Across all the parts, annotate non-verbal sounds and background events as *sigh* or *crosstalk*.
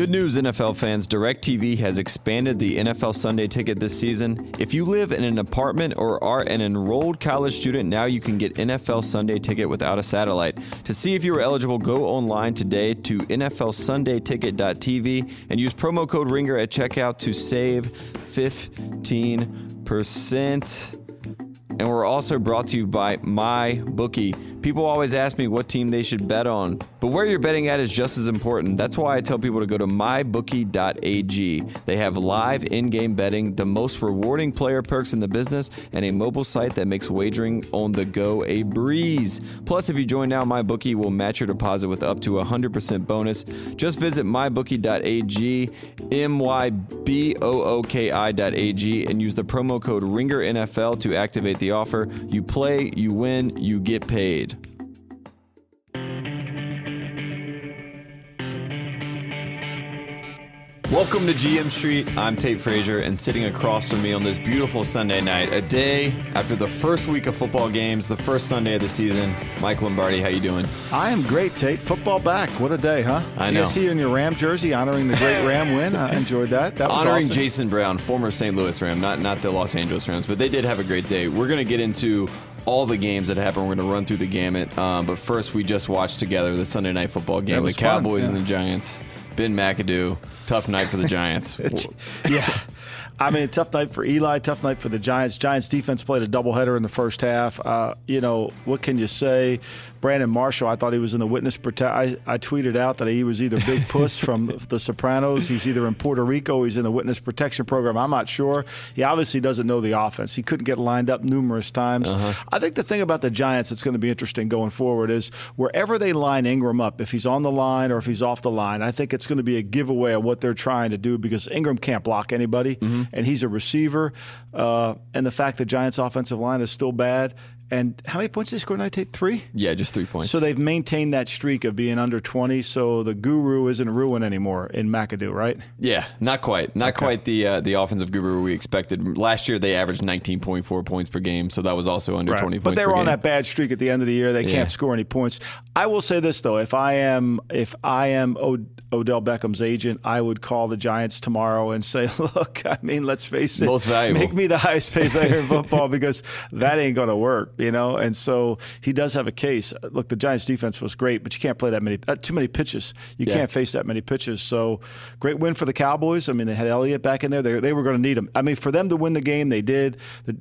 Good news, NFL fans. DirecTV has expanded the NFL Sunday ticket this season. If you live in an apartment or are an enrolled college student, now you can get NFL Sunday ticket without a satellite. To see if you are eligible, go online today to NFLSundayTicket.tv and use promo code RINGER at checkout to save 15%. And we're also brought to you by My Bookie. People always ask me what team they should bet on, but where you're betting at is just as important. That's why I tell people to go to mybookie.ag. They have live in game betting, the most rewarding player perks in the business, and a mobile site that makes wagering on the go a breeze. Plus, if you join now, MyBookie will match your deposit with up to a 100% bonus. Just visit mybookie.ag, M Y B O O K I.ag, and use the promo code RINGERNFL to activate the offer. You play, you win, you get paid. Welcome to GM Street. I'm Tate Frazier, and sitting across from me on this beautiful Sunday night, a day after the first week of football games, the first Sunday of the season, Mike Lombardi. How you doing? I am great, Tate. Football back. What a day, huh? I know. I see you in your Ram jersey, honoring the great Ram win. I enjoyed that. That was honoring awesome. Jason Brown, former St. Louis Ram, not not the Los Angeles Rams, but they did have a great day. We're gonna get into all the games that happened. We're going to run through the gamut. Um, but first, we just watched together the Sunday night football game, the Cowboys fun, and the Giants. Ben McAdoo, tough night for the Giants. *laughs* yeah. I mean, tough night for Eli, tough night for the Giants. Giants defense played a doubleheader in the first half. Uh, you know, what can you say? Brandon Marshall, I thought he was in the witness protection. I, I tweeted out that he was either Big Puss from *laughs* The Sopranos. He's either in Puerto Rico. He's in the witness protection program. I'm not sure. He obviously doesn't know the offense. He couldn't get lined up numerous times. I think the thing about the Giants that's going to be interesting going forward is wherever they line Engram up, if he's on the line or if he's off the line, I think it's going to be a giveaway of what they're trying to do because Engram can't block anybody, and he's a receiver. Uh, and the fact the Giants' offensive line is still bad. And how many points did they score tonight? Three? yeah, just three points. So they've maintained that streak of being under 20. So the guru isn't ruined anymore in McAdoo, right? Yeah, not quite, not quite the uh, the offensive guru we expected. Last year they averaged 19.4 points per game, so that was also under 20 But they were on game. that bad streak at the end of the year. They Yeah. can't score any points. I will say this though: if I am if I am Od- Odell Beckham's agent, I would call the Giants tomorrow and say, *laughs* "Look, I mean, let's face it, Most valuable. make me the highest paid player in football because that ain't going to work, you know." And so he does have a case. Look, the Giants' defense was great, but you can't play that many, uh, too many pitches. You Yeah. can't face that many pitches. So great win for the Cowboys. I mean, they had Elliott back in there. They, they were going to need him. I mean, for them to win the game, they did.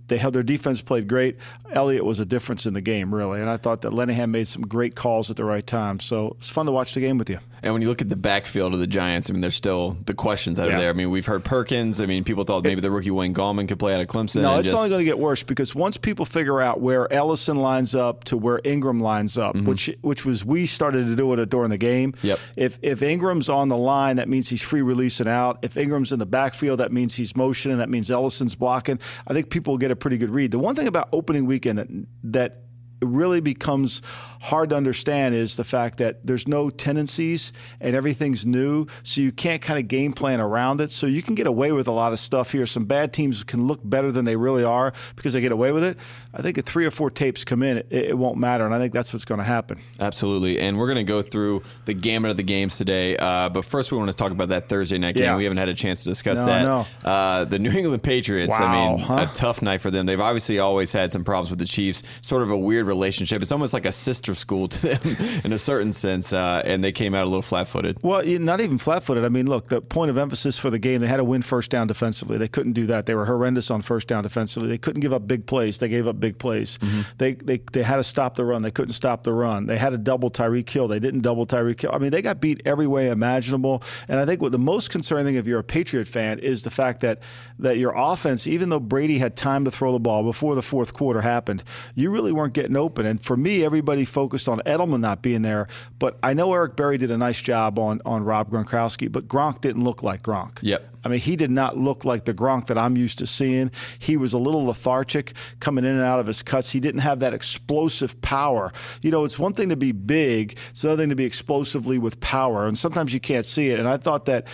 They held their defense played great. Elliott was a difference in the game, really. And I thought that Linehan made some great calls at the right time. So it's fun to watch the game with you. And when you look at the backfield of the Giants, I mean, there's still the questions that are there. I mean, we've heard Perkins. I mean, people thought maybe the rookie Wayne Gallman could play out of Clemson. No, it's just, only going to get worse because once people figure out where Ellison lines up to where Engram lines up, which which was we started to do it during the game. Mm-hmm. Yep. If if Engram's on the line, that means he's free releasing out. If Engram's in the backfield, that means he's motioning. That means Ellison's blocking. I think people will get a pretty good read. The one thing about opening weekend that that really becomes hard to understand is the fact that there's no tendencies and everything's new, so you can't kind of game plan around it. So you can get away with a lot of stuff here. Some bad teams can look better than they really are because they get away with it. I think if three or four tapes come in, it, it won't matter, and I think that's what's going to happen. Absolutely. And we're going to go through the gamut of the games today. Uh, but first, we want to talk about that Thursday night game. Yeah. We haven't had a chance to discuss No, that. no. Uh, the New England Patriots, I Wow, mean, huh? a tough night for them. They've obviously always had some problems with the Chiefs, sort of a weird relationship. It's almost like a sister school to them *laughs* in a certain sense. Uh, and they came out a little flat footed. Well, not even flat-footed. I mean, look, the point of emphasis for the game, they had to win first down defensively. They couldn't do that. They were horrendous on first down defensively. They couldn't give up big plays. They gave up big plays. They, they they had to stop the run. They couldn't stop the run. They had to double Tyreek Hill. They didn't double Tyreek Hill. I mean, they got beat every way imaginable. And I think what the most concerning thing if you're a Patriot fan is the fact that that your offense, even though Brady had time to throw the ball before the fourth quarter happened, you really weren't getting open. And for me, everybody focused on Edelman not being there. But I know Eric Berry did a nice job on on Rob Gronkowski, but Gronk didn't look like Gronk. Yep. I mean, he did not look like the Gronk that I'm used to seeing. He was a little lethargic coming in and out of his cuts. He didn't have that explosive power. You know, it's one thing to be big, it's another thing to be explosively with power. And sometimes you can't see it. And I thought that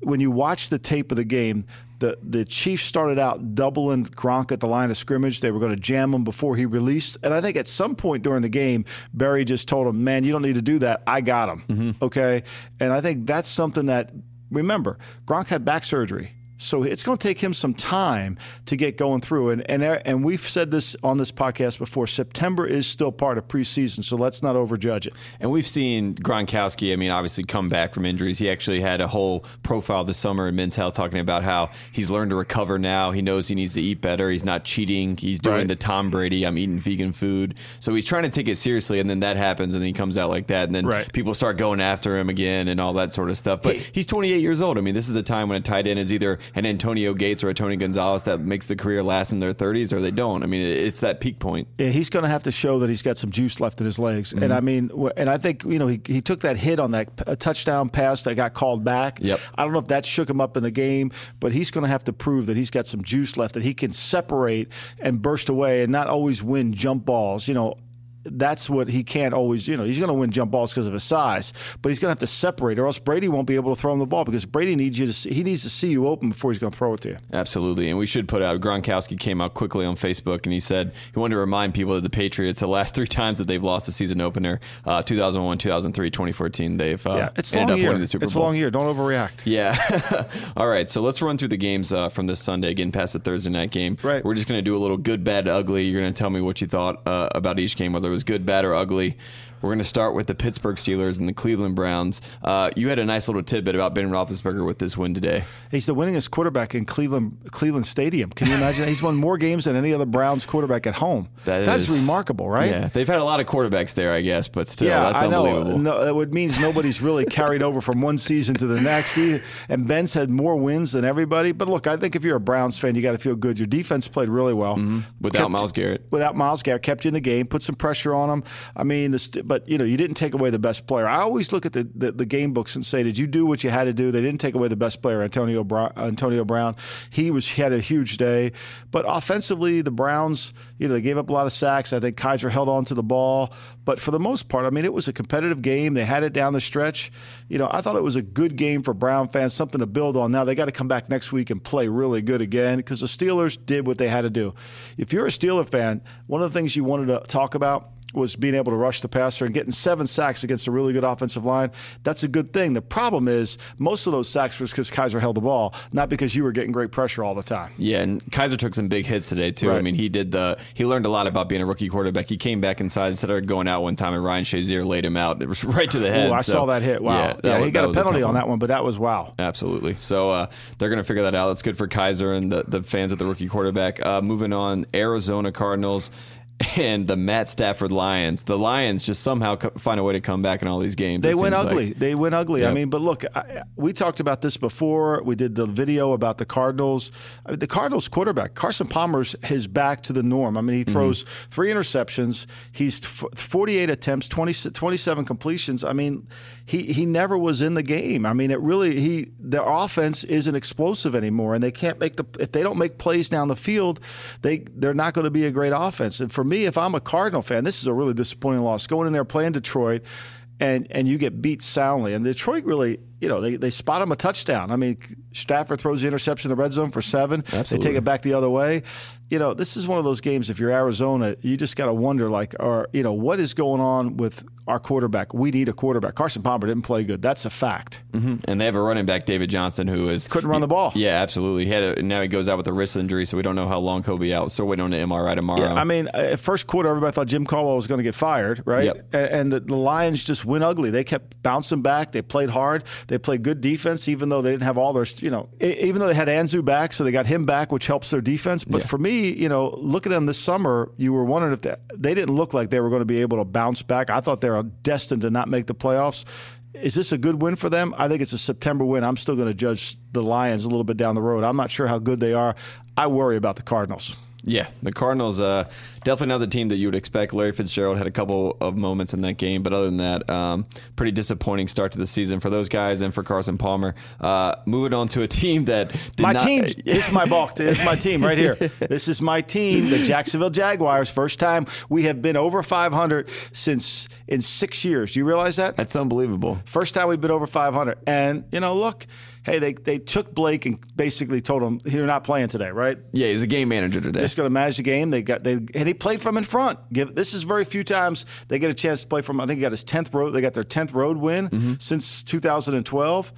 when you watch the tape of the game, the, the Chiefs started out doubling Gronk at the line of scrimmage. They were going to jam him before he released. And I think at some point during the game, Berry just told him, man, you don't need to do that. I got him. Mm-hmm. Okay. And I think that's something that remember, Gronk had back surgery. So it's going to take him some time to get going through. And, and, and we've said this on this podcast before September is still part of preseason, so let's not overjudge it. And we've seen Gronkowski, I mean, obviously come back from injuries. He actually had a whole profile this summer in Men's Health talking about how he's learned to recover now. He knows he needs to eat better. He's not cheating. He's doing right. the Tom Brady, I'm eating vegan food. So he's trying to take it seriously, and then that happens, and then he comes out like that. And then right. people start going after him again and all that sort of stuff. But he's 28 years old. I mean, this is a time when a tight end is either an Antonio Gates or a Tony Gonzalez that makes the career last in their 30s, or they don't. I mean, it's that peak point. Yeah, he's going to have to show that he's got some juice left in his legs. Mm-hmm. And I mean, and I think you know he, he took that hit on that touchdown pass that got called back. Yep. I don't know if that shook him up in the game, but he's going to have to prove that he's got some juice left that he can separate and burst away and not always win jump balls. You know, that's what he can't always, you know, he's going to win jump balls because of his size, but he's going to have to separate, or else Brady won't be able to throw him the ball because Brady needs you to, see, he needs to see you open before he's going to throw it to you. Absolutely, and we should put out Gronkowski came out quickly on Facebook and he said he wanted to remind people that the Patriots the last three times that they've lost the season opener, uh, 2001, 2003, 2014, they've uh, yeah, it's ended up year. winning the Super it's Bowl. It's a long year. Don't overreact. Yeah. *laughs* All right, so let's run through the games uh, from this Sunday, getting past the Thursday night game. Right. We're just going to do a little good, bad, ugly. You're going to tell me what you thought uh, about each game, whether was good, bad, or ugly. We're going to start with the Pittsburgh Steelers and the Cleveland Browns. Uh, you had a nice little tidbit about Ben Roethlisberger with this win today. He's the winningest quarterback in Cleveland Cleveland Stadium. Can you imagine? He's won more games than any other Browns quarterback at home. *laughs* That that's is, remarkable, right? Yeah, they've had a lot of quarterbacks there, I guess, but still, yeah, that's I know. unbelievable. No, it means nobody's really carried over from one season to the next. And Ben's had more wins than everybody. But look, I think if you're a Browns fan, you got to feel good. Your defense played really well mm-hmm. without Myles Garrett. Without Myles Garrett, kept you in the game, put some pressure on them. I mean, the, but you know, you didn't take away the best player. I always look at the, the, the, game books and say, did you do what you had to do? They didn't take away the best player, Antonio Brown. Antonio Brown. He was he had a huge day, but offensively, the Browns, you know, they gave up a lot of sacks. I think Kizer held on to the ball, but for the most part, I mean, it was a competitive game. They had it down the stretch. You know, I thought it was a good game for Brown fans, something to build on. Now they got to come back next week and play really good again because the Steelers did what they had to do. If you're a Steeler fan, one of the things you wanted to talk about was being able to rush the passer and getting seven sacks against a really good offensive line. That's a good thing. The problem is most of those sacks was because Kizer held the ball, not because you were getting great pressure all the time. Yeah, and Kizer took some big hits today too. Right. I mean, he did the he learned a lot about being a rookie quarterback. He came back inside instead of going out one time, and Ryan Shazier laid him out *laughs* right to the head. Oh, I so, saw that hit. Wow. Yeah, yeah was, he got a penalty a on that one, but that was wow. Absolutely. So uh, they're going to figure that out. That's good for Kizer and the, the fans of the rookie quarterback. Uh, moving on, Arizona Cardinals *laughs* and the Matt Stafford Lions. The Lions just somehow find a way to come back in all these games. They went ugly. Like. They went ugly. Yep. I mean, but look, I, we talked about this before. We did the video about the Cardinals. I mean, the Cardinals quarterback Carson Palmer's his back to the norm. I mean, he mm-hmm. throws mm-hmm. three interceptions. He's 48 attempts, 20, 27 completions. I mean, he he never was in the game. I mean, it really he their offense isn't explosive anymore, and they can't make the if they don't make plays down the field, they they're not going to be a great offense. And for me, if I'm a Cardinal fan, this is a really disappointing loss. Going in there playing Detroit, and and you get beat soundly, and Detroit really you know, they, they spot him a touchdown. I mean, Stafford throws the interception in the red zone for seven. Absolutely. They take it back the other way. You know, this is one of those games. If you're Arizona, you just got to wonder, like, or you know, what is going on with our quarterback? We need a quarterback. Carson Palmer didn't play good. That's a fact. Mm-hmm. And they have a running back, David Johnson, who is couldn't run the ball. Yeah, absolutely. He had a, now he goes out with a wrist injury, so we don't know how long he'll be out. Still waiting on the MRI tomorrow. Yeah, I mean, at first quarter, everybody thought Jim Caldwell was going to get fired, right? Yep. And the, the Lions just went ugly. They kept bouncing back. They played hard. They played good defense defense, even though they didn't have all their, you know, even though they had Ansah back, so they got him back, which helps their defense. But yeah. for me, you know, looking at them this summer, you were wondering if they, they didn't look like they were going to be able to bounce back. I thought they were destined to not make the playoffs. Is this a good win for them? I think it's a September win. I'm still going to judge the Lions a little bit down the road. I'm not sure how good they are. I worry about the Cardinals. Yeah, the Cardinals uh, definitely not the team that you would expect. Larry Fitzgerald had a couple of moments in that game, but other than that, um, pretty disappointing start to the season for those guys and for Carson Palmer. Uh, moving on to a team that my not, team. *laughs* this is my ball. This is my team right here. This is my team, the Jacksonville Jaguars. First time we have been over 500 since in six years. Do you realize that? That's unbelievable. First time we've been over 500, and you know, look hey, they, they took Blake and basically told him you're not playing today, right? Yeah, he's a game manager today. Just going to manage the game. They got they and he played from in front. Give this is very few times they get a chance to play from. I think he got his tenth road. They got their tenth road win mm-hmm. since 2012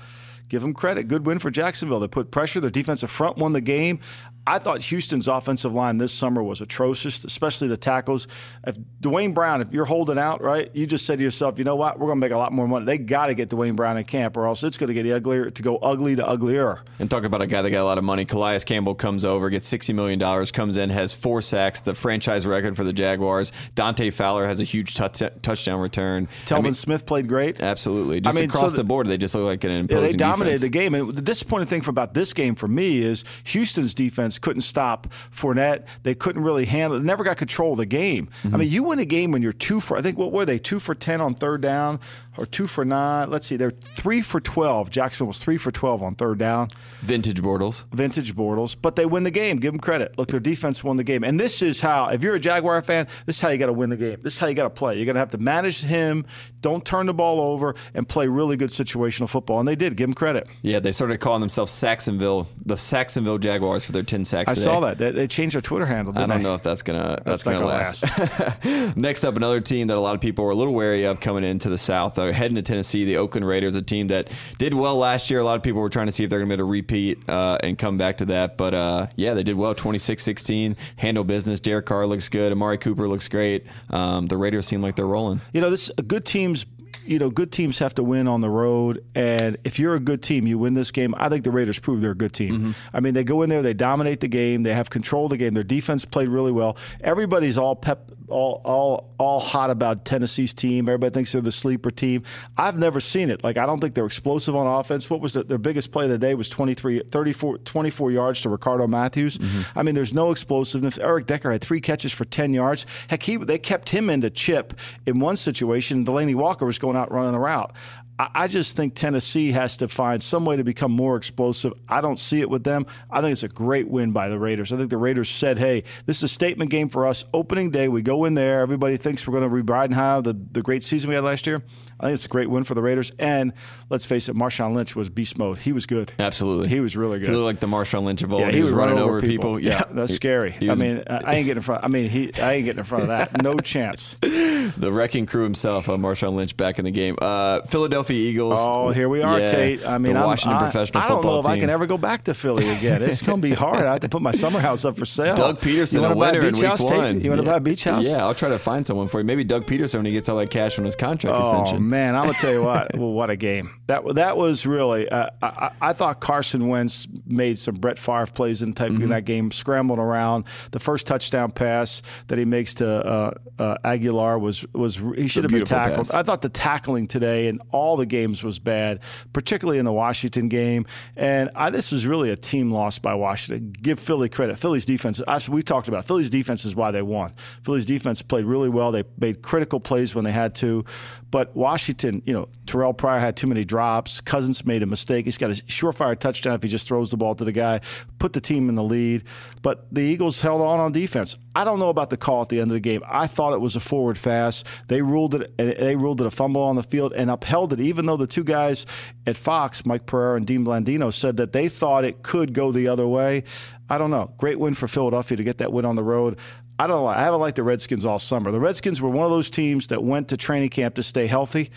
give them credit. Good win for Jacksonville. They put pressure. Their defensive front won the game. I thought Houston's offensive line this summer was atrocious, especially the tackles. If Duane Brown, if you're holding out, right, you just said to yourself, you know what, we're going to make a lot more money. They got to get Duane Brown in camp, or else it's going to get uglier to go ugly to uglier. And talk about a guy that got a lot of money. Calais Campbell comes over, gets $60 million, comes in, has four sacks, the franchise record for the Jaguars. Dante Fowler has a huge t- touchdown return. Telvin I mean, Smith played great. Absolutely. Just I mean, across so the, the, board, they just look like an imposing yeah, They dominated defense. the game. And the disappointing thing about this game for me is Houston's defense couldn't stop Fournette. They couldn't really handle. They never got control of the game. Mm-hmm. I mean, you win a game when you're two for. I think what were they? Two for ten on third down, or two for nine. Let's see. They're three for twelve. Jackson was three for twelve on third down. Vintage Bortles. Vintage Bortles. But they win the game. Give them credit. Look, their defense won the game. And this is how. If you're a Jaguar fan, this is how you got to win the game. This is how you got to play. You're going to have to manage him. Don't turn the ball over and play really good situational football. And they did. Give them credit. Yeah, they started calling themselves Sacksonville, the Sacksonville Jaguars for their ten sacks. I today. saw that. They, changed their Twitter handle. I don't they? know if that's gonna that's, that's gonna, gonna, last. *laughs* Next up, another team that a lot of people were a little wary of coming into the South, though, heading to Tennessee. The Oakland Raiders, a team that did well last year. A lot of people were trying to see if they're gonna be able to repeat uh, and come back to that, but uh, yeah, they did well. 26-16, handle business. Derek Carr looks good. Amari Cooper looks great. Um, the Raiders seem like they're rolling. You know, this good teams you know, good teams have to win on the road. And if you're a good team, you win this game. I think the Raiders prove they're a good team. Mm-hmm. I mean, they go in there, they dominate the game, they have control of the game. Their defense played really well. Everybody's all pep, all all all hot about Tennessee's team. Everybody thinks they're the sleeper team. I've never seen it. Like I don't think they're explosive on offense. What was the, their biggest play of the day was 23 34 24 yards to Rishard Matthews. Mm-hmm. I mean, there's no explosiveness. Eric Decker had 3 catches for 10 yards. Heck, he they kept him into chip in one situation. Delanie Walker was going out running the route. I just think Tennessee has to find some way to become more explosive. I don't see it with them. I think it's a great win by the Raiders. I think the Raiders said, hey, this is a statement game for us. Opening day, we go in there. Everybody thinks we're going to ride and high the, the great season we had last year. I think it's a great win for the Raiders. And let's face it, Marshawn Lynch was beast mode. He was good. Absolutely. He was really good. He looked like the Marshawn Lynch of old. Yeah, he, he was, running over people. people. Yeah, yeah, *laughs* that's scary. He was, I mean, I ain't getting in front. I mean, he, I ain't getting in front of that. No *laughs* chance. the wrecking crew himself, uh, Marshawn Lynch, back in the game. Uh, Philadelphia Eagles. Oh, here we are, yeah, Tate. I mean, the Washington I'm, professional I, I don't know if team. I can ever go back to Philly again. It's going to be hard. I have to put my summer house up for sale. Doug Pederson, a winner in week house, one. Tate? You want to yeah. buy a beach house? Yeah, I'll try to find someone for you. Maybe Doug Pederson when he gets all that cash from his contract oh, extension. Oh man, I'm gonna tell you what. *laughs* well, what a game that that was really. Uh, I, I, thought Carson Wentz made some Brett Favre plays in type mm-hmm. in that game, scrambling around. The first touchdown pass that he makes to uh, uh, Agholor was was he should have been tackled. Pass. I thought the tackling today in all the games was bad, particularly in the Washington game. And I, this was really a team loss by Washington. Give Philly credit. Philly's defense. we talked about Philly's defense is why they won. Philly's defense played really well. They made critical plays when they had to. But Washington, you know, Terrelle Pryor had too many drops. Cousins made a mistake. He's got a surefire touchdown if he just throws the ball to the guy, put the team in the lead. But the Eagles held on on defense. I don't know about the call at the end of the game. I thought it was a forward fast. They ruled it. They ruled it a fumble on the field and upheld it, even though the two guys at Fox, Mike Pereira and Dean Blandino, said that they thought it could go the other way. I don't know. Great win for Philadelphia to get that win on the road. I don't know. I haven't liked the Redskins all summer. The Redskins were one of those teams that went to training camp to stay healthy,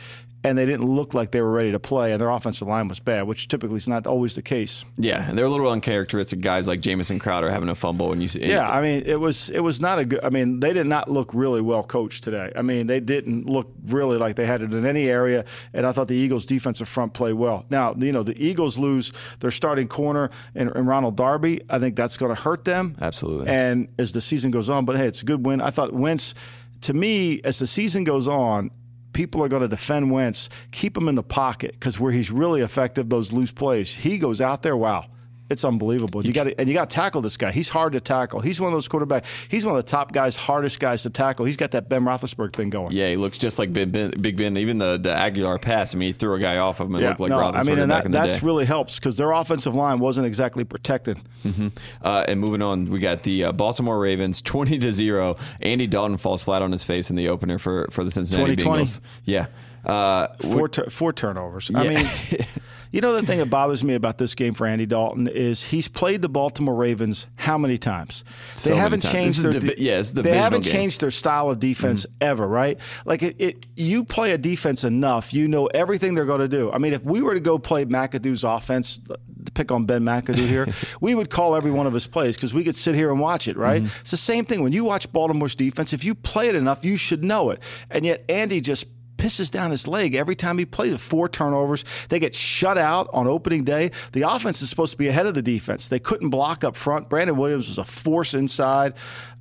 and they didn't look like they were ready to play, and their offensive line was bad, which typically is not always the case. Yeah, and they're a little uncharacteristic guys like Jamison Crowder having a fumble, and you see. Yeah, I mean, it was it was not a good. I mean, they did not look really well coached today. I mean, they didn't look really like they had it in any area, and I thought the Eagles' defensive front played well. Now, you know, the Eagles lose their starting corner and, and Ronald Darby. I think that's going to hurt them absolutely. And as the season goes on, but hey, it's a good win. I thought Wentz. To me, as the season goes on, people are going to defend Wentz, keep him in the pocket because where he's really effective, those loose plays, he goes out there, wow. It's unbelievable. You got and you got to tackle this guy. He's hard to tackle. He's one of those quarterbacks. He's one of the top guys, hardest guys to tackle. He's got that Ben Roethlisberger thing going. Yeah, he looks just like Big Ben. Big ben. Even the, the Agholor pass. I mean, he threw a guy off of him and yeah, looked like no, Roethlisberger I mean, and back that, in the that's day. really helps because their offensive line wasn't exactly protected. Mm-hmm. Uh, and moving on, we got the uh, Baltimore Ravens, twenty to zero. Andy Dalton falls flat on his face in the opener for for the Cincinnati Bengals. Yeah. Uh, four, four turnovers. Yeah. I mean, *laughs* You know the thing that bothers me about this game for Andy Dalton is he's played the Baltimore Ravens how many times? They many haven't changed their divi- yeah, a they haven't game. Mm-hmm. changed their style of defense ever, right? Like it, it, you play a defense enough, you know everything they're going to do. I mean, if we were to go play McAdoo's offense, to pick on Ben McAdoo here, *laughs* we would call every one of his plays because we could sit here and watch it, right? Mm-hmm. It's the same thing when you watch Baltimore's defense. If you play it enough, you should know it, and yet Andy just pisses down his leg every time he plays. Four turnovers. They get shut out on opening day. The offense is supposed to be ahead of the defense. They couldn't block up front. Brandon Williams was a force inside.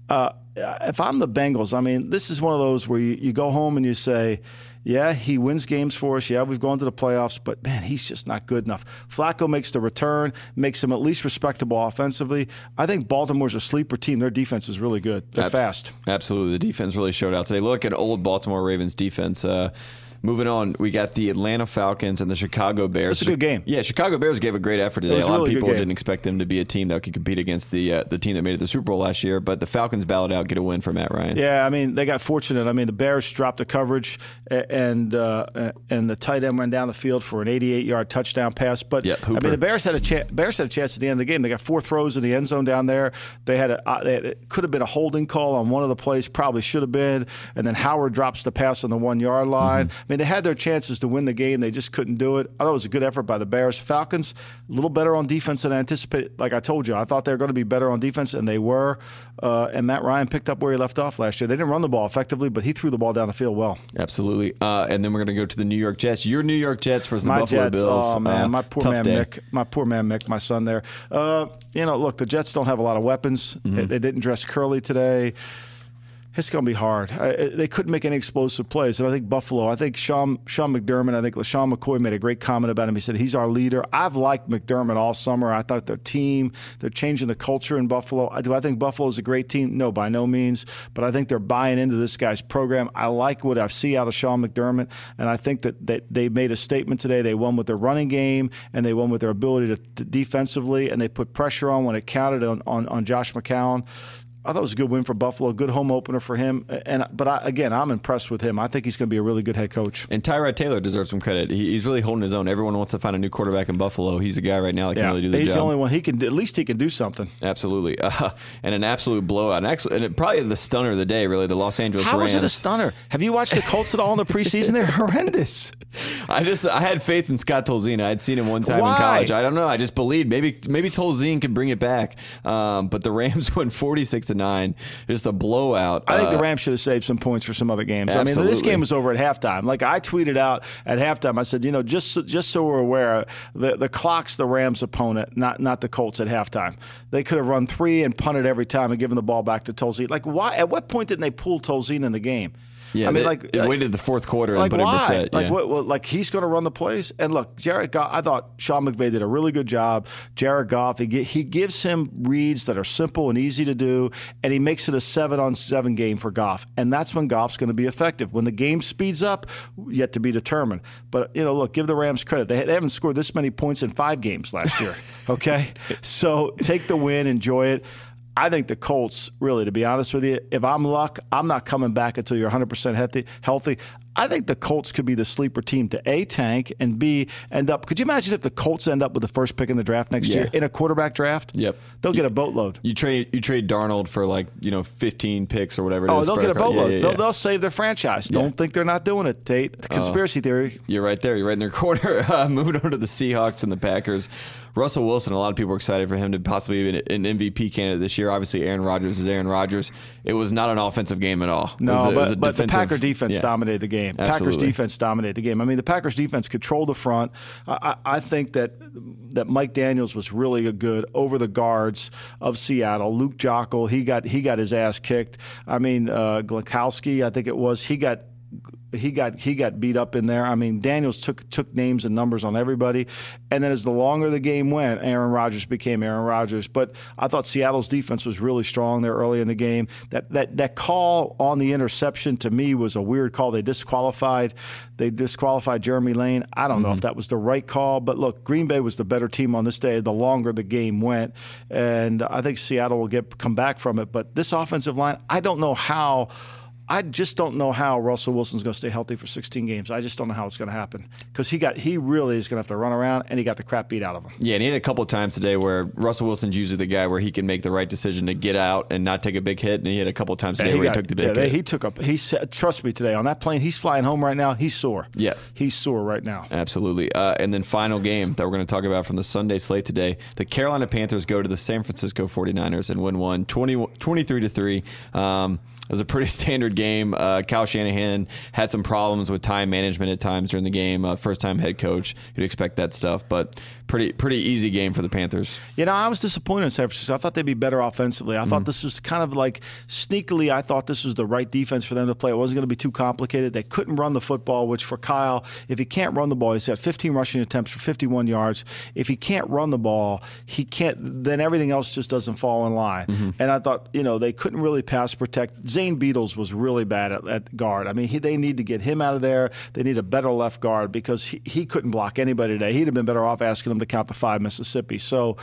Uh, if I'm the Bengals, I mean, this is one of those where you, you go home and you say, yeah, he wins games for us. Yeah, we've gone to the playoffs, but man, he's just not good enough. Flacco makes the return, makes him at least respectable offensively. I think Baltimore's a sleeper team. Their defense is really good. They're Ab- fast. Absolutely. The defense really showed out today. Look at old Baltimore Ravens defense. Uh, moving on, we got the Atlanta Falcons and the Chicago Bears. That's a good game. Yeah, Chicago Bears gave a great effort today. A lot really of people didn't expect them to be a team that could compete against the uh, the team that made it to the Super Bowl last year, but the Falcons battled out, get a win for Matt Ryan. Yeah, I mean they got fortunate. I mean the Bears dropped the coverage, and uh, and the tight end went down the field for an 88-yard touchdown pass. But Yep, I mean the Bears had a chance. Bears had a chance at the end of the game. They got four throws in the end zone down there. They had a uh, they had, it could have been a holding call on one of the plays. Probably should have been. And then Howard drops the pass on the one yard line. Mm-hmm. I mean they had their chances to win the game. They just couldn't do it. I thought it was a good effort by the Bears. Falcons a little better on defense than I anticipated. Like I told you, I thought they were going to be better on defense, and they were. Uh, and Matt Ryan picked up where he left off last year. They didn't run the ball effectively, but he threw the ball down the field well. Absolutely. Uh, and then we're going to go to the New York Jets. Your New York Jets versus the my Buffalo Jets, Bills. oh man, Uh, my poor man day. Mick, my poor man Mick, my son there. Uh, you know, look, the Jets don't have a lot of weapons. Mm-hmm. They, they didn't dress Curly today. It's going to be hard. I, they couldn't make any explosive plays. And I think Buffalo, I think Sean, Sean McDermott, I think LeSean McCoy made a great comment about him. He said he's our leader. I've liked McDermott all summer. I thought their team, they're changing the culture in Buffalo. I, do I think Buffalo is a great team? No, by no means. But I think they're buying into this guy's program. I like what I see out of Sean McDermott. And I think that, that they made a statement today. They won with their running game and they won with their ability to, to defensively. And they put pressure on when it counted on, on, on Josh McCown. I thought it was a good win for Buffalo, good home opener for him. And but I, again, I'm impressed with him. I think he's going to be a really good head coach. And Tyrod Taylor deserves some credit. He, he's really holding his own. Everyone wants to find a new quarterback in Buffalo. He's a guy right now that can really do the he's job. He's the only one he can. At least he can do something. Absolutely, uh, *laughs* and an absolute blowout. And actually, and it, probably the stunner of the day, really, the Los Angeles How Rams. was it a stunner? Have you watched the Colts at all in the preseason? They're *laughs* horrendous. I just I had faith in Scott Tolzien. I'd seen him one time Why? in college. I don't know. I just believed maybe maybe Tolzien could bring it back. Um, but the Rams *laughs* went forty six to nine. Just a blowout. I think the Uh, Rams should have saved some points for some other games. I mean, this game was over at halftime. Like I tweeted out at halftime, I said, you know, just so, just so we're aware, the the clock's the Rams' opponent, not not the Colts at halftime. They could have run three and punted every time and given the ball back to Tolzien. Like why? At what point didn't they pull Tolzien in the game? Yeah, I mean, they, like they waited the fourth quarter and like put in why? Brissett. Like yeah. what, what? Like he's going to run the plays. And look, Jared Goff. I thought Sean McVay did a really good job. Jared Goff. He he gives him reads that are simple and easy to do, and he makes it a seven on seven game for Goff. And that's when Goff's going to be effective. When the game speeds up, yet to be determined. But you know, look, give the Rams credit. They, they haven't scored this many points in five games last year. *laughs* okay, so take the win, enjoy it. I think the Colts, really, to be honest with you, if I'm luck, I'm not coming back until you're 100% healthy. I think the Colts could be the sleeper team to A, tank, and B, end up. Could you imagine if the Colts end up with the first pick in the draft next Yeah. year in a quarterback draft? Yep. They'll get a boatload. you trade you trade Darnold for like you know fifteen picks or whatever. It Oh, is, they'll get a boatload. Yeah, yeah, They'll, they'll save their franchise. Don't think they're not doing it, Tate. The conspiracy theory. You're right there. You're right in their *laughs* corner. Uh, moving on to the Seahawks and the Packers. Russell Wilson, a lot of people are excited for him to possibly be an MVP candidate this year. Obviously, Aaron Rodgers is Aaron Rodgers. It was not an offensive game at all. It No, was a- it was but, a but the Packer defense dominated the game. Packers Absolutely. defense dominated the game. I mean, the Packers defense controlled the front. I, I, think that that Mike Daniels was really a good over the guards of Seattle. Luke Joeckel, he got he got his ass kicked. I mean, uh, Glowinski, I think it was. He got he got he got beat up in there. I mean, Daniels took took names and numbers on everybody, and then as the longer the game went, Aaron Rodgers became Aaron Rodgers. But I thought Seattle's defense was really strong there early in the game. That that that call on the interception to me was a weird call. They disqualified they disqualified Jeremy Lane. I don't know if mm-hmm. that was the right call, but look, Green Bay was the better team on this day. The longer the game went, and I think Seattle will get come back from it. But this offensive line, I don't know how I just don't know how Russell Wilson's going to stay healthy for 16 games. I just don't know how it's going to happen because he got he really is going to have to run around and he got the crap beat out of him. Yeah, and he had a couple of times today where Russell Wilson's usually the guy where he can make the right decision to get out and not take a big hit, and he had a couple of times today he where got- he took the big yeah, hit. He took up. He said, trust me today on that plane. He's flying home right now. He's sore. Yeah. he's sore right now. Absolutely. Uh, and then final game that we're going to talk about from the Sunday slate today. The Carolina Panthers go to the San Francisco 49ers and win one 20, 23 to 3. Um, it was a pretty *laughs* standard game. Uh, Kyle Shanahan had some problems with time management at times during the game. Uh, first time head coach. You'd expect that stuff, but pretty pretty easy game for the Panthers. You know, I was disappointed in San Francisco. I thought they'd be better offensively. I thought Mm-hmm. this was kind of like sneakily. I thought this was the right defense for them to play. It wasn't going to be too complicated. They couldn't run the football, which for Kyle, if he can't run the ball, he's got 15 rushing attempts for 51 yards. If he can't run the ball, he can't. Then everything else just doesn't fall in line. Mm-hmm. And I thought, you know, they couldn't really pass protect. Zane Beadles was really bad at, at guard. I mean, he, they need to get him out of there. They need a better left guard because he, he couldn't block anybody today. He'd have been better off asking them to count the five Mississippi. So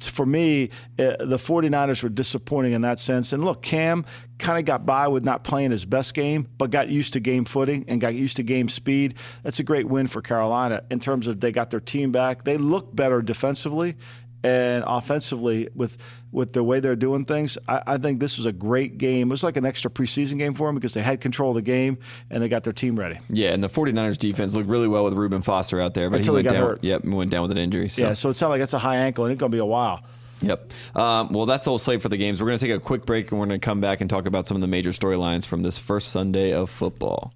for me, uh, the 49ers were disappointing in that sense. And look, Cam kind of got by with not playing his best game, but got used to game footing and got used to game speed. That's a great win for Carolina in terms of they got their team back. They look better defensively and offensively with with the way they're doing things. I, I think this was a great game. It was like an extra preseason game for them because they had control of the game and they got their team ready. Yeah, and the 49ers defense looked really well with Reuben Foster out there, but Until he went got down. hurt. Yep, went down with an injury. So. Yeah, so it sounded like that's a high ankle and it's going to be a while. Yep. Um, well, that's the whole slate for the games. We're going to take a quick break and we're going to come back and talk about some of the major storylines from this first Sunday of football.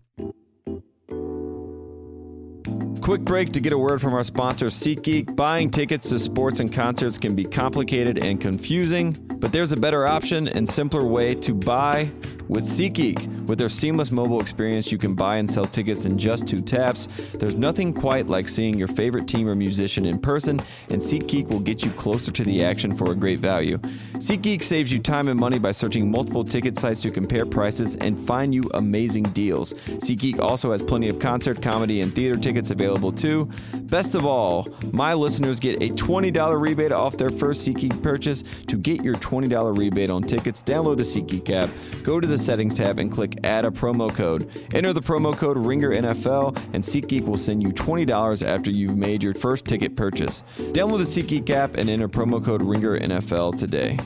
Quick break to get a word from our sponsor, SeatGeek. Buying tickets to sports and concerts can be complicated and confusing, but there's a better option and simpler way to buy with SeatGeek. With their seamless mobile experience, you can buy and sell tickets in just two taps. There's nothing quite like seeing your favorite team or musician in person, and SeatGeek will get you closer to the action for a great value. SeatGeek saves you time and money by searching multiple ticket sites to compare prices and find you amazing deals. SeatGeek also has plenty of concert, comedy, and theater tickets available too. Best of all, my listeners get a $20 rebate off their first SeatGeek purchase. To get your $20 rebate on tickets, download the SeatGeek app, go to the settings tab, and click Add a promo code. Enter the promo code RINGERNFL, and SeatGeek will send you $20 after you've made your first ticket purchase. Download the SeatGeek app and enter promo code RINGERNFL today.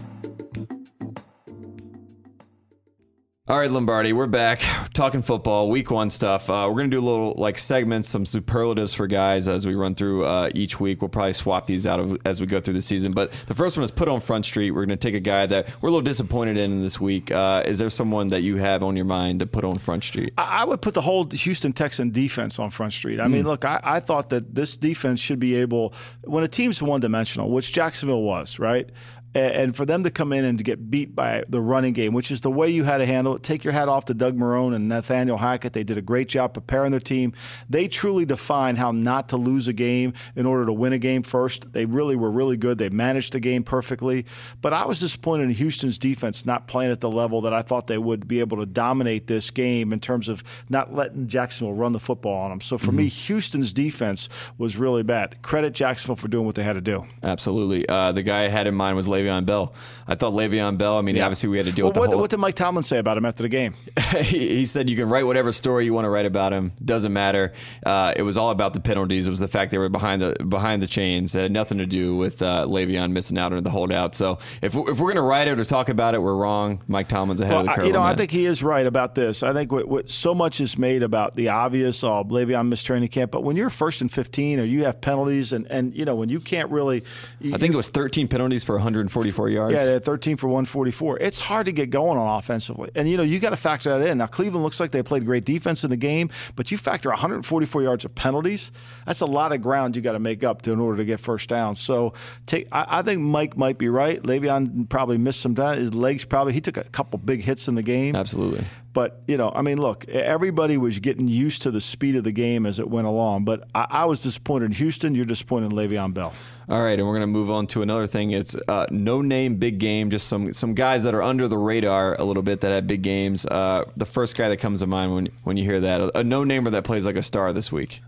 All right, Lombardi, we're back *sighs* talking football, week one stuff. Uh, we're going to do a little like segments, some superlatives for guys as we run through uh, each week. We'll probably swap these out of, as we go through the season. But the first one is put on Front Street. We're going to take a guy that we're a little disappointed in this week. Uh, is there someone that you have on your mind to put on Front Street? I I would put the whole Houston Texan defense on Front Street. I mean, look, I, I thought that this defense should be able, when a team's one dimensional, which Jacksonville was, right? And for them to come in and to get beat by the running game, which is the way you had to handle it, take your hat off to Doug Marrone and Nathaniel Hackett. They did a great job preparing their team. They truly define how not to lose a game in order to win a game first. They really were really good. They managed the game perfectly. But I was disappointed in Houston's defense not playing at the level that I thought they would be able to dominate this game in terms of not letting Jacksonville run the football on them. So for me, Houston's defense was really bad. Credit Jacksonville for doing what they had to do. Absolutely. Uh, the guy I had in mind was Le'Veon Bell. I thought Le'Veon Bell. I mean, obviously we had to deal Well, with the what, whole. what did Mike Tomlin say about him after the game? *laughs* he, he said you can write whatever story you want to write about him. Doesn't matter. Uh, it was all about the penalties. It was the fact they were behind the behind the chains. It had nothing to do with uh, Le'Veon missing out on the holdout. So if if we're gonna write it or talk about it, we're wrong. Mike Tomlin's ahead of the curve. you know, I think he is right about this. I think what, what so much is made about the obvious, oh, Le'Veon missed training camp. But when you're first and 15 or you have penalties and, and you know, when you can't really. You, I think it was 13 penalties for 144 yards. Yeah, they had 13 for 144. It's hard to get going on offensively. And, you know, you got to factor that in. Now, Cleveland looks like they played great defense in the game, but you factor 144 yards of penalties, that's a lot of ground you got to make up to, in order to get first down. So take, I, I think Mike might be right. Le'Veon probably missed some time. His legs probably, he took a couple big hits in the game. Absolutely. But you know, I mean, look, everybody was getting used to the speed of the game as it went along. But I, I was disappointed in Houston. You're disappointed in Le'Veon Bell. All right, and we're gonna move on to another thing. It's uh, no name big game, just some some guys that are under the radar a little bit that have big games. Uh, the first guy that comes to mind when when you hear that, a, no namer that plays like a star this week.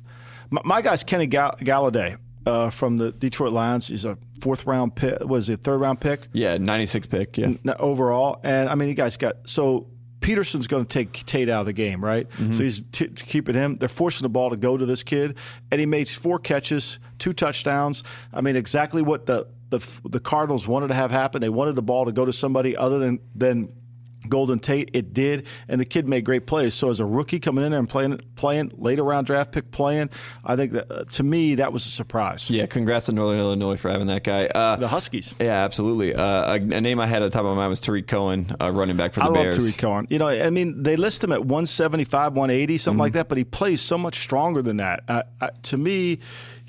My, my guy's Kenny Gall- Golladay uh, from the Detroit Lions. He's a fourth round pick. Was it third round pick Yeah, 96 pick. Yeah, n- overall? And I mean, the guy's got so. Peterson's going to take Tate out of the game, right? Mm-hmm. So he's t- keeping him. They're forcing the ball to go to this kid, and he made four catches, two touchdowns. I mean, exactly what the the, the Cardinals wanted to have happen. They wanted the ball to go to somebody other than than Golden Tate. It did, and the kid made great plays. So as a rookie coming in there and playing, playing later round draft pick playing, I think that uh, to me that was a surprise. Yeah, congrats to Northern Illinois for having that guy. Uh, The Huskies. yeah, absolutely. Uh, a, a name I had at the top of my mind was Tarik Cohen, uh, running back for the I Bears. love Tarik Cohen. You know, I mean, they list him at 175, 180, something Mm-hmm. like that, but he plays so much stronger than that. Uh, uh, to me,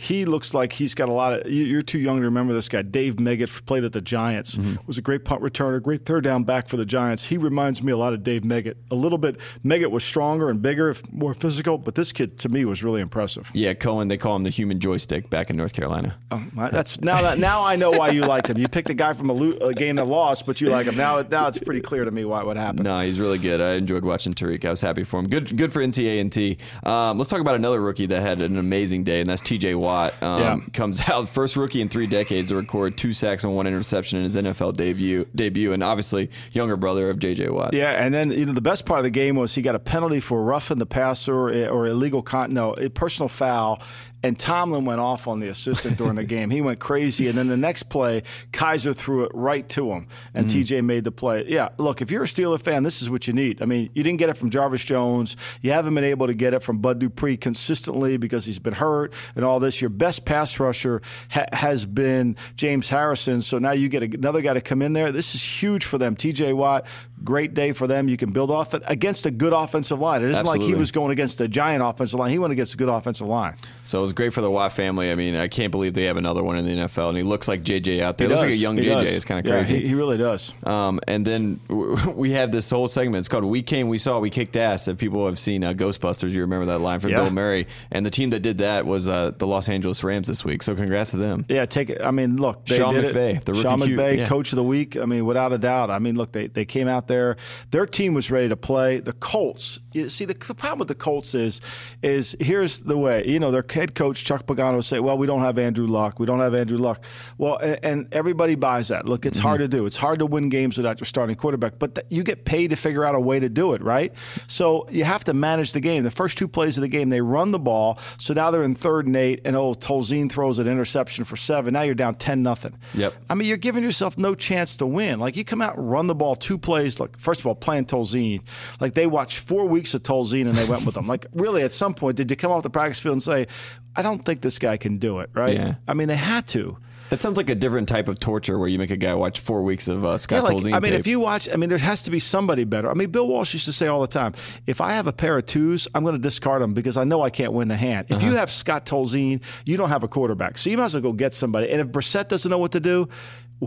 he looks like he's got a lot of. you- You're too young to remember this guy. Dave Meggett played at the Giants. Mm-hmm. Was a great punt returner, great third down back for the Giants. He reminds me a lot of Dave Meggett. A little bit. Meggett was stronger and bigger, more physical, but this kid to me was really impressive. Yeah, Cohen. They call him the human joystick back in North Carolina. Oh, that's now that now I know why you liked him. You picked a guy from a, lo- a game that lost, but you like him. Now now it's pretty clear to me why what happened. No, he's really good. I enjoyed watching Tarik. I was happy for him. Good, good for NTA and T. Um, let's talk about another rookie that had an amazing day, and that's T.J. Watt. Um, Yeah. Comes *laughs* out first rookie in three decades to record two sacks and one interception in his NFL debut. Debut, and obviously younger brother of J.J. Watt. Yeah, and then you know the best part of the game was he got a penalty for roughing the passer or, or illegal con- no a personal foul, and Tomlin went off on the assistant during the game. He went crazy, and then the next play, Kizer threw it right to him, and mm. TJ made the play. Yeah, look, if you're a Steeler fan, this is what you need. I mean, you didn't get it from Jarvis Jones, you haven't been able to get it from Bud Dupree consistently because he's been hurt and all this. Your best pass rusher ha- has been James Harrison, so now you get another guy to come in there. This is huge for them. TJ Watt, great day for them. You can build off it against a good offensive line. It isn't like he was going against a giant offensive line. He went against a good offensive line. So it was great for the Watt family. I mean, I can't believe they have another one in the NFL, and he looks like J.J. out there. He looks like a young He J.J. does. It's kind of Yeah, crazy. he, he really does. Um, and then *laughs* we have this whole segment. It's called "We Came, We Saw, We Kicked Ass." If people have seen uh, Ghostbusters, you remember that line from Yeah. Bill Murray. And the team that did that was uh, the Los Angeles Rams this week. So congrats to them. Yeah, take it. I mean, look, they Sean did McVay, it. the rookie Sean McVay, yeah. coach of the week. I mean, without a doubt. I mean, look, they, they came out there. Their team was ready to play. The Colts. You see, the, the problem with the Colts is, is here's the way. You know, their head coach Chuck Pagano say, "Well, we don't have Andrew Luck. We don't have Andrew Luck." Well, and, and everybody buys that. Look, it's Mm-hmm. hard to do. It's hard to win games without your starting quarterback, but th- you get paid to figure out a way to do it, right? So you have to manage the game. The first two plays of the game, they run the ball. So now they're in third and eight, and oh, Tolzien throws an interception for seven. Now you're down ten nothing. Yep. I mean, you're giving yourself no chance to win. Like you come out and run the ball two plays. Like first of all, playing Tolzien. Like they watched four weeks of Tolzien and they went with him. Like *laughs* really, at some point, did you come off the practice field and say, "I don't think this guy can do it"? Right? Yeah. I mean, they had to. That sounds like a different type of torture where you make a guy watch four weeks of uh, Scott Yeah, like, Tolzien I mean, tape. if you watch, I mean, there has to be somebody better. I mean, Bill Walsh used to say all the time, if I have a pair of twos, I'm going to discard them because I know I can't win the hand. If Uh-huh. you have Scott Tolzien, you don't have a quarterback. So you might as well go get somebody. And if Brissett doesn't know what to do,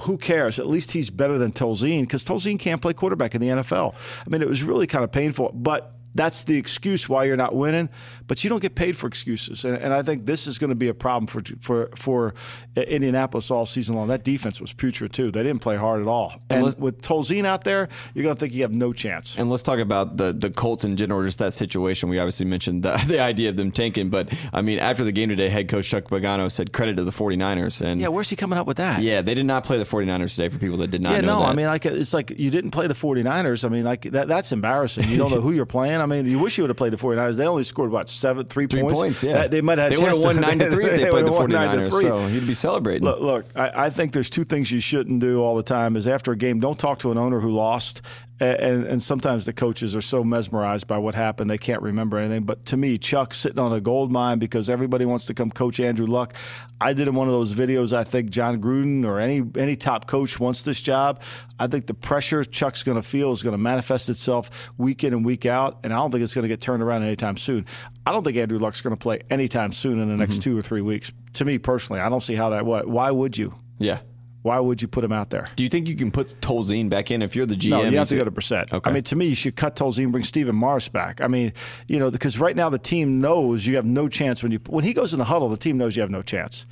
who cares? At least he's better than Tolzien because Tolzien can't play quarterback in the NFL. I mean, it was really kind of painful, but that's the excuse why you're not winning, but you don't get paid for excuses, and, and I think this is going to be a problem for for for Indianapolis all season long. That defense was putrid too; they didn't play hard at all. And let's- with Tolzien out there, you're going to think you have no chance. And let's talk about the the Colts in general, just that situation. We obviously mentioned the, *laughs* the idea of them tanking, but I mean, after the game today, head coach Chuck Pagano said credit to the 49ers. And Yeah, where's he coming up with that? yeah, they did not play the 49ers today for people that did not Yeah, know no, that. I mean, like it's like you didn't play the 49ers. I mean, like that, that's embarrassing. You don't know who you're playing. I mean, you wish you would have played the 49ers. They only scored what seven, three, Three points. points, yeah. That- they might have. They would have chance won to- 9 to 3 if they *laughs* played the would've won 9 to 49ers, so you'd be celebrating. Look, look I, I think there's two things you shouldn't do all the time. Is after a game, don't talk to an owner who lost. And, and sometimes the coaches are so mesmerized by what happened they can't remember anything. But to me, Chuck's sitting on a gold mine because everybody wants to come coach Andrew Luck. I did in one of those videos. I think Jon Gruden or any any top coach wants this job. I think the pressure Chuck's going to feel is going to manifest itself week in and week out, and I don't think it's going to get turned around anytime soon. I don't think Andrew Luck's going to play anytime soon in the next Mm-hmm. two or three weeks. To me personally, I don't see how that. What? Why would you? yeah. Why would you put him out there? Do you think you can put Tolzien back in if you're the GM? No, you have to go to Brissett. Okay. I mean, to me, you should cut Tolzien, bring Stephen Morris back. I mean, you know, because right now the team knows you have no chance when you when he goes in the huddle. The team knows you have no chance.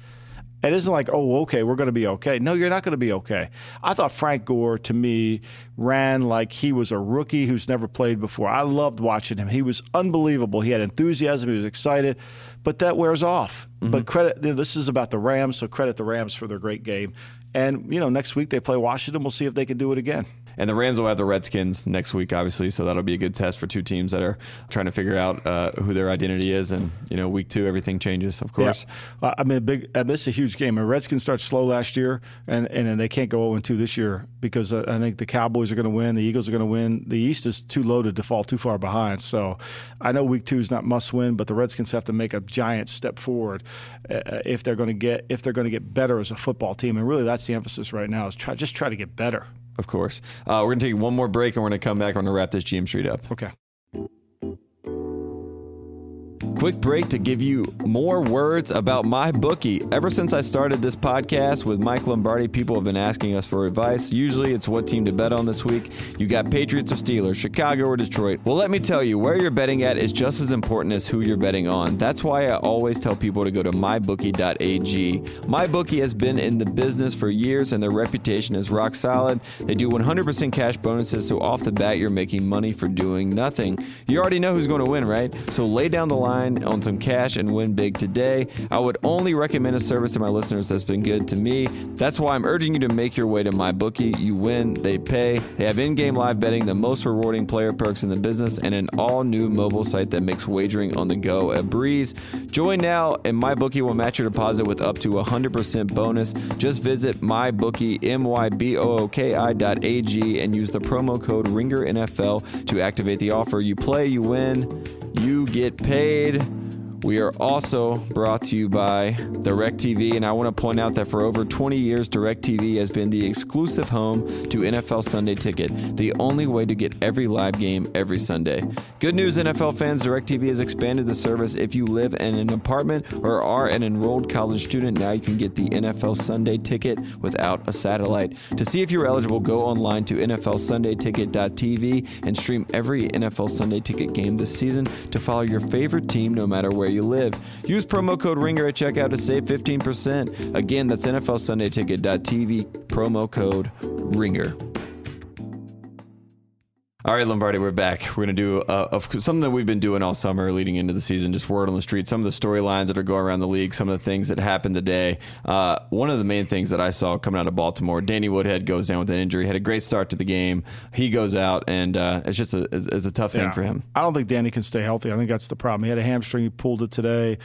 It isn't like, oh, okay, we're going to be okay. No, you're not going to be okay. I thought Frank Gore, to me, ran like he was a rookie who's never played before. I loved watching him. He was unbelievable. He had enthusiasm. He was excited, but that wears off. But mm-hmm. credit, you know, this is about the Rams, so credit the Rams for their great game. And, you know, next week they play Washington. We'll see if they can do it again. And the Rams will have the Redskins next week, obviously, so that'll be a good test for two teams that are trying to figure out uh, who their identity is. And you know, week two, everything changes, of course. Yeah. I mean, a big. Uh, this is a huge game. The Redskins start slow last year, and and they can't go 0 2 this year because uh, I think the Cowboys are going to win, the Eagles are going to win. The East is too loaded to fall too far behind. So I know week two is not must win, but the Redskins have to make a giant step forward uh, if they're going to get if they're going to get better as a football team. And really, that's the emphasis right now is try just try to get better of course. Uh, we're going to take one more break and we're going to come back. We're going to wrap this GM Street up. Okay. Quick break to give you more words about my bookie. Ever since I started this podcast with Mike Lombardi, people have been asking us for advice. Usually it's what team to bet on this week. You got Patriots or Steelers, Chicago or Detroit. Well, let me tell you, where you're betting at is just as important as who you're betting on. That's why I always tell people to go to mybookie.ag. MyBookie has been in the business for years and their reputation is rock solid. They do 100% cash bonuses, so off the bat, you're making money for doing nothing. You already know who's going to win, right? So lay down the line on some cash and win big today. I would only recommend a service to my listeners that's been good to me. That's why I'm urging you to make your way to my bookie. You win, they pay. They have in-game live betting, the most rewarding player perks in the business, and an all-new mobile site that makes wagering on the go a breeze. Join now, and my bookie will match your deposit with up to a 100% bonus. Just visit mybookie, M-Y-B-O-O-K-I dot A-G, and use the promo code RINGERNFL to activate the offer. You play, you win, you get paid. We are also brought to you by DirecTV, and I want to point out that for over 20 years, DirecTV has been the exclusive home to NFL Sunday Ticket, the only way to get every live game every Sunday. Good news, NFL fans, DirecTV has expanded the service. If you live in an apartment or are an enrolled college student, now you can get the NFL Sunday Ticket without a satellite. To see if you're eligible, go online to NFLSundayTicket.tv and stream every NFL Sunday Ticket game this season to follow your favorite team no matter where you live. Use promo code RINGER at checkout to save 15%. Again, that's NFLSundayTicket.tv, promo code RINGER. All right, Lombardi, we're back. We're going to do uh, something that we've been doing all summer leading into the season, just word on the street, some of the storylines that are going around the league, some of the things that happened today. Uh, one of the main things that I saw coming out of Baltimore, Danny Woodhead goes down with an injury, had a great start to the game. He goes out, and uh, it's just a, it's, it's a tough thing yeah. for him. I don't think Danny can stay healthy. I think that's the problem. He had a hamstring, he pulled it today,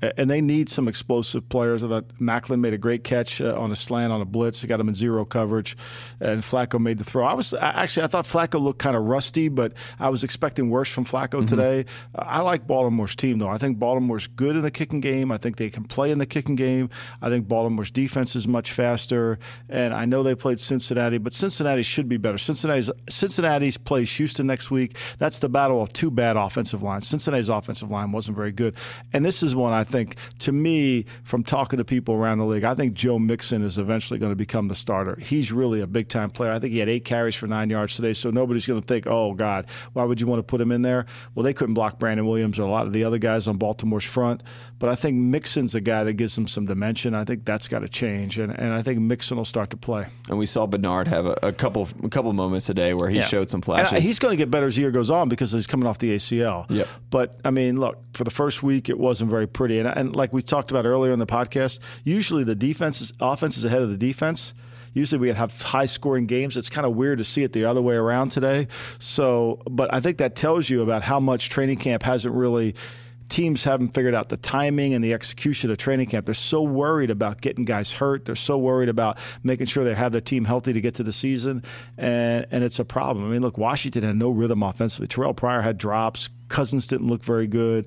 and they need some explosive players. I thought Maclin made a great catch uh, on a slant on a blitz. He got him in zero coverage, and Flacco made the throw. I was actually, I thought Flacco looked kind of rusty, but I was expecting worse from Flacco mm-hmm. today. Uh, I like Baltimore's team, though. I think Baltimore's good in the kicking game. I think they can play in the kicking game. I think Baltimore's defense is much faster, and I know they played Cincinnati, but Cincinnati should be better. Cincinnati's Cincinnati's plays Houston next week. That's the battle of two bad offensive lines. Cincinnati's offensive line wasn't very good, and this is one I think, to me, from talking to people around the league, I think Joe Mixon is eventually going to become the starter. He's really a big time player. I think he had eight carries for nine yards today, so nobody's going to think, oh, God, why would you want to put him in there? Well, they couldn't block Brandon Williams or a lot of the other guys on Baltimore's front. But I think Mixon's a guy that gives them some dimension. I think that's got to change, and, and I think Mixon will start to play. And we saw Bernard have a, a couple a couple moments today where he yeah. showed some flashes. And he's going to get better as the year goes on because he's coming off the ACL. Yep. But I mean, look, for the first week, it wasn't very pretty, and, and like we talked about earlier in the podcast, usually the defense is, offense is ahead of the defense usually we have high scoring games. It's kind of weird to see it the other way around today. So, but I think that tells you about how much training camp hasn't really teams haven't figured out the timing and the execution of training camp. They're so worried about getting guys hurt. They're so worried about making sure they have the team healthy to get to the season, and and it's a problem. I mean, look, Washington had no rhythm offensively. Terrelle Pryor had drops. Cousins didn't look very good.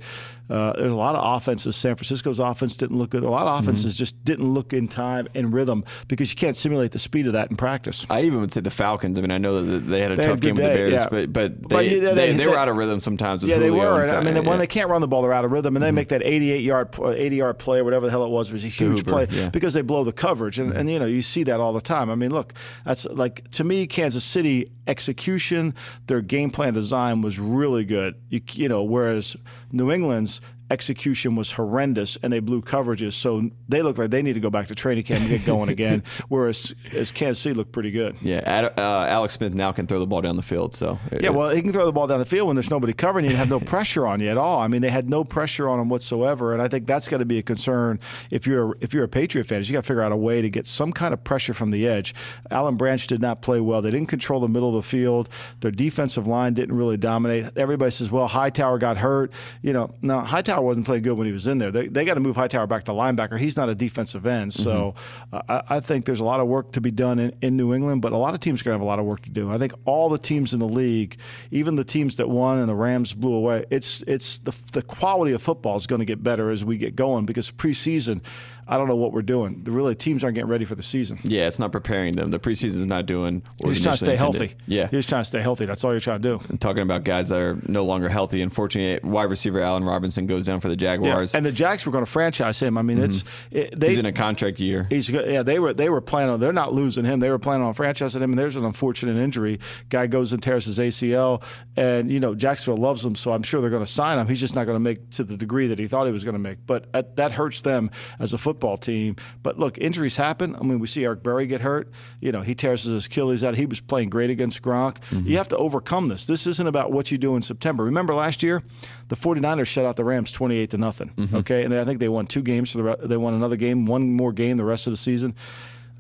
Uh, there's a lot of offenses. San Francisco's offense didn't look good. A lot of mm-hmm. offenses mm-hmm. just didn't look in time and rhythm because you can't simulate the speed of that in practice. I even would say the Falcons. I mean, I know that they had a they tough game day, with the Bears, yeah. but but they, but, yeah, they, they, they, were out of rhythm sometimes. yeah, they were. I mean, yeah. when they can't run the ball, they're out of rhythm, and they mm-hmm. make that 88 yard 80 yard play or whatever the hell it was was a huge play because they blow the coverage, and, mm-hmm. and you know you see that all the time. I mean, look, that's like to me, Kansas City execution, their game plan design was really good. You, you know, whereas New England's execution was horrendous and they blew coverages. So they look like they need to go back to training camp and get going again. *laughs* whereas as Kansas City looked pretty good. Yeah, Ad, uh, Alex Smith now can throw the ball down the field. So yeah, well, he can throw the ball down the field when there's nobody covering you and have no pressure on you at all. I mean, they had no pressure on him whatsoever, and I think that's got to be a concern if you're if you're a Patriot fan. Is you got to figure out a way to get some kind of pressure from the edge. Alan Branch did not play well. They didn't control the middle of the field. Their defensive line didn't really dominate. Everybody says, well, Hightower got hurt. You know, no, Hightower wasn't playing good when he was in there. They, they got to move Hightower back to linebacker. He's not a defensive end. So mm-hmm. uh, I, I, think there's a lot of work to be done in, in New England, but a lot of teams are going to have a lot of work to do. I think all the teams in the league, even the teams that won and the Rams blew away, it's it's the the quality of football is going to get better as we get going because preseason I don't know what we're doing. The really teams aren't getting ready for the season. Yeah, it's not preparing them. The preseason is not doing. What you're just trying to stay intended. healthy. Yeah, you're just trying to stay healthy. That's all you're trying to do. And talking about guys that are no longer healthy. Unfortunately, wide receiver Allen Robinson goes down for the Jaguars. Yeah. And the Jags were going to franchise him. I mean, mm-hmm. it's it, they, he's in a contract year. He's yeah. They were they were planning on. They're not losing him. They were planning on franchising him. And there's an unfortunate injury. Guy goes and tears his ACL, and you know Jacksonville loves him, so I'm sure they're going to sign him. He's just not going to make to the degree that he thought he was going to make. But at, that hurts them as a football team. But look, injuries happen. I mean, we see Eric Berry get hurt. You know, he tears his Achilles out. He was playing great against Gronk. Mm-hmm. You have to overcome this. This isn't about what you do in September. Remember last year, the 49ers shut out the Rams 28 to nothing. Mm-hmm. Okay, and I think they won two games. So the, they won another game, one more game the rest of the season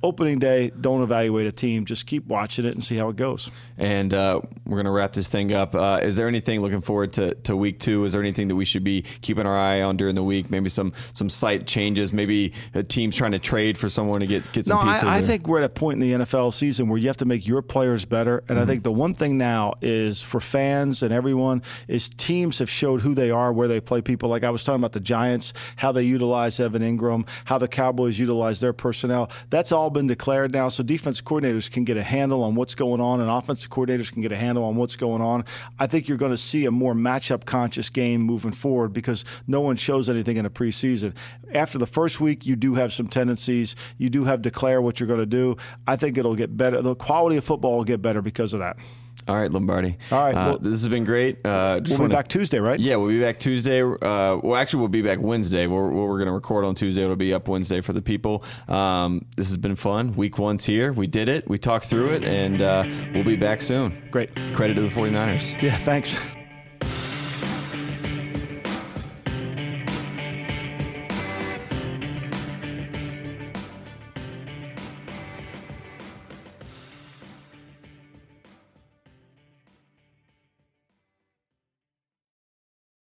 opening day, don't evaluate a team. Just keep watching it and see how it goes. And uh, we're going to wrap this thing up. Uh, is there anything looking forward to, to week two? Is there anything that we should be keeping our eye on during the week? Maybe some some slight changes. Maybe a teams trying to trade for someone to get get some no, pieces. I, I think we're at a point in the NFL season where you have to make your players better. And mm-hmm. I think the one thing now is for fans and everyone is teams have showed who they are, where they play people. Like I was talking about the Giants, how they utilize Evan Engram, how the Cowboys utilize their personnel. That's all been declared now, so defense coordinators can get a handle on what's going on, and offensive coordinators can get a handle on what's going on. I think you're going to see a more matchup conscious game moving forward because no one shows anything in the preseason. After the first week, you do have some tendencies. You do have declare what you're going to do. I think it'll get better. The quality of football will get better because of that. All right, Lombardi. All right, uh, well, this has been great. Uh, we'll wanna, be back Tuesday, right? Yeah, we'll be back Tuesday. Uh, well, actually, we'll be back Wednesday. We're, we're going to record on Tuesday. It'll be up Wednesday for the people. Um, this has been fun. Week one's here. We did it. We talked through it, and uh, we'll be back soon. Great. Credit to the 49ers. Yeah, thanks.